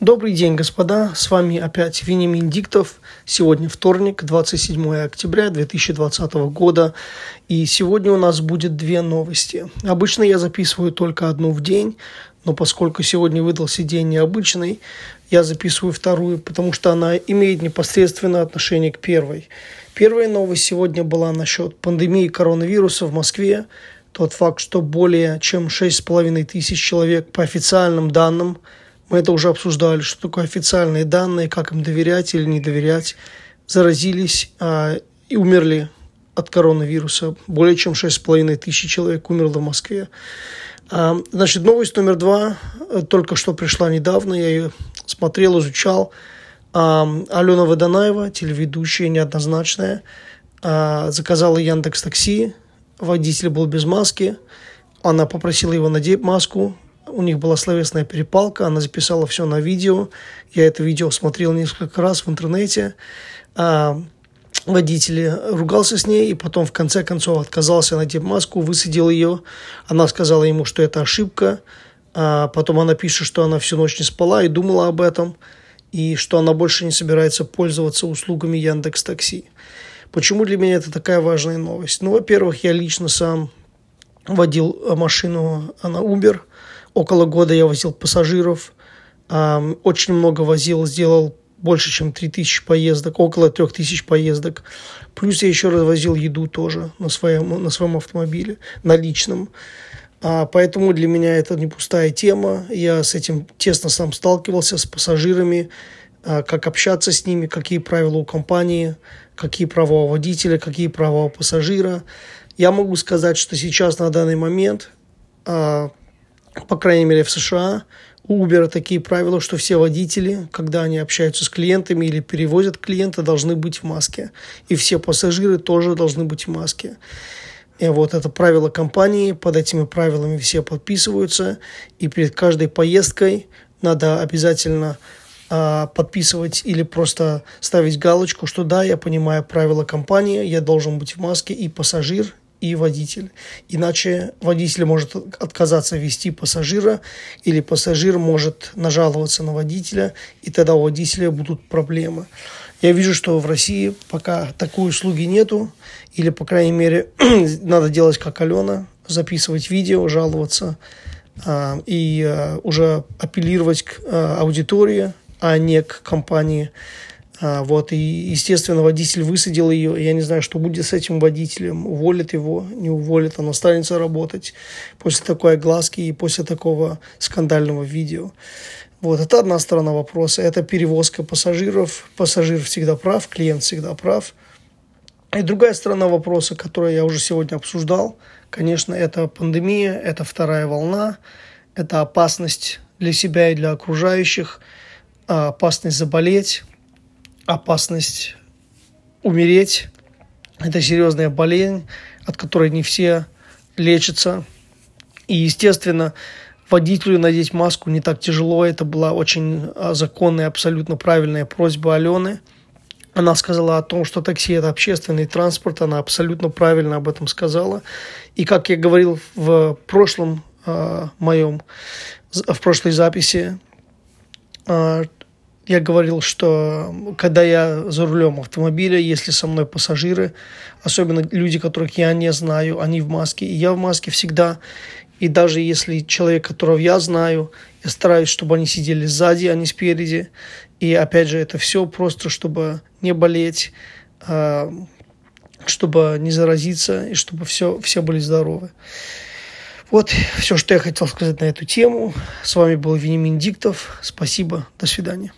Добрый день, господа. С вами опять Венимин Диктов. Сегодня вторник, 27 октября 2020 года. И сегодня у нас будет две новости. Обычно я записываю только одну в день, но поскольку сегодня выдался день необычный, я записываю вторую, потому что она имеет непосредственное отношение к первой. Первая новость сегодня была насчет пандемии коронавируса в Москве. Тот факт, что более чем 6,5 тысяч человек по официальным данным – мы это уже обсуждали, что такое официальные данные, как им доверять или не доверять. Заразились а, и умерли от коронавируса. Более чем 6,5 тысяч человек умерло в Москве. А, значит, новость номер два э, только что пришла недавно. Я ее смотрел, изучал. А, Алена Водонаева, телеведущая, неоднозначная, а, заказала Яндекс Такси. Водитель был без маски. Она попросила его надеть маску у них была словесная перепалка, она записала все на видео. Я это видео смотрел несколько раз в интернете. А, водитель ругался с ней и потом в конце концов отказался надеть маску, высадил ее. Она сказала ему, что это ошибка. А потом она пишет, что она всю ночь не спала и думала об этом, и что она больше не собирается пользоваться услугами Яндекс Такси. Почему для меня это такая важная новость? Ну, во-первых, я лично сам водил машину на Uber – около года я возил пассажиров, очень много возил, сделал больше, чем 3000 поездок, около 3000 поездок. Плюс я еще развозил еду тоже на своем, на своем автомобиле, на личном. А, поэтому для меня это не пустая тема. Я с этим тесно сам сталкивался, с пассажирами, а, как общаться с ними, какие правила у компании, какие права у водителя, какие права у пассажира. Я могу сказать, что сейчас на данный момент а, по крайней мере в США, у Uber такие правила, что все водители, когда они общаются с клиентами или перевозят клиента, должны быть в маске. И все пассажиры тоже должны быть в маске. И вот это правило компании, под этими правилами все подписываются, и перед каждой поездкой надо обязательно а, подписывать или просто ставить галочку, что да, я понимаю правила компании, я должен быть в маске, и пассажир, и водитель. Иначе водитель может отказаться вести пассажира, или пассажир может нажаловаться на водителя, и тогда у водителя будут проблемы. Я вижу, что в России пока такой услуги нету, или, по крайней мере, надо делать как Алена, записывать видео, жаловаться а, и а, уже апеллировать к а, аудитории, а не к компании. А, вот, и, естественно, водитель высадил ее. Я не знаю, что будет с этим водителем. Уволит его, не уволит, он останется работать после такой огласки и после такого скандального видео. Вот, это одна сторона вопроса. Это перевозка пассажиров. Пассажир всегда прав, клиент всегда прав. И другая сторона вопроса, которую я уже сегодня обсуждал, конечно, это пандемия, это вторая волна, это опасность для себя и для окружающих, а, опасность заболеть, опасность умереть. Это серьезная болезнь, от которой не все лечатся. И, естественно, водителю надеть маску не так тяжело. Это была очень а, законная, абсолютно правильная просьба Алены. Она сказала о том, что такси – это общественный транспорт. Она абсолютно правильно об этом сказала. И, как я говорил в прошлом э, моем, в прошлой записи, э, я говорил, что когда я за рулем автомобиля, если со мной пассажиры, особенно люди, которых я не знаю, они в маске, и я в маске всегда. И даже если человек, которого я знаю, я стараюсь, чтобы они сидели сзади, а не спереди. И опять же, это все просто, чтобы не болеть, а, чтобы не заразиться, и чтобы все, все были здоровы. Вот все, что я хотел сказать на эту тему. С вами был Венимин Диктов. Спасибо. До свидания.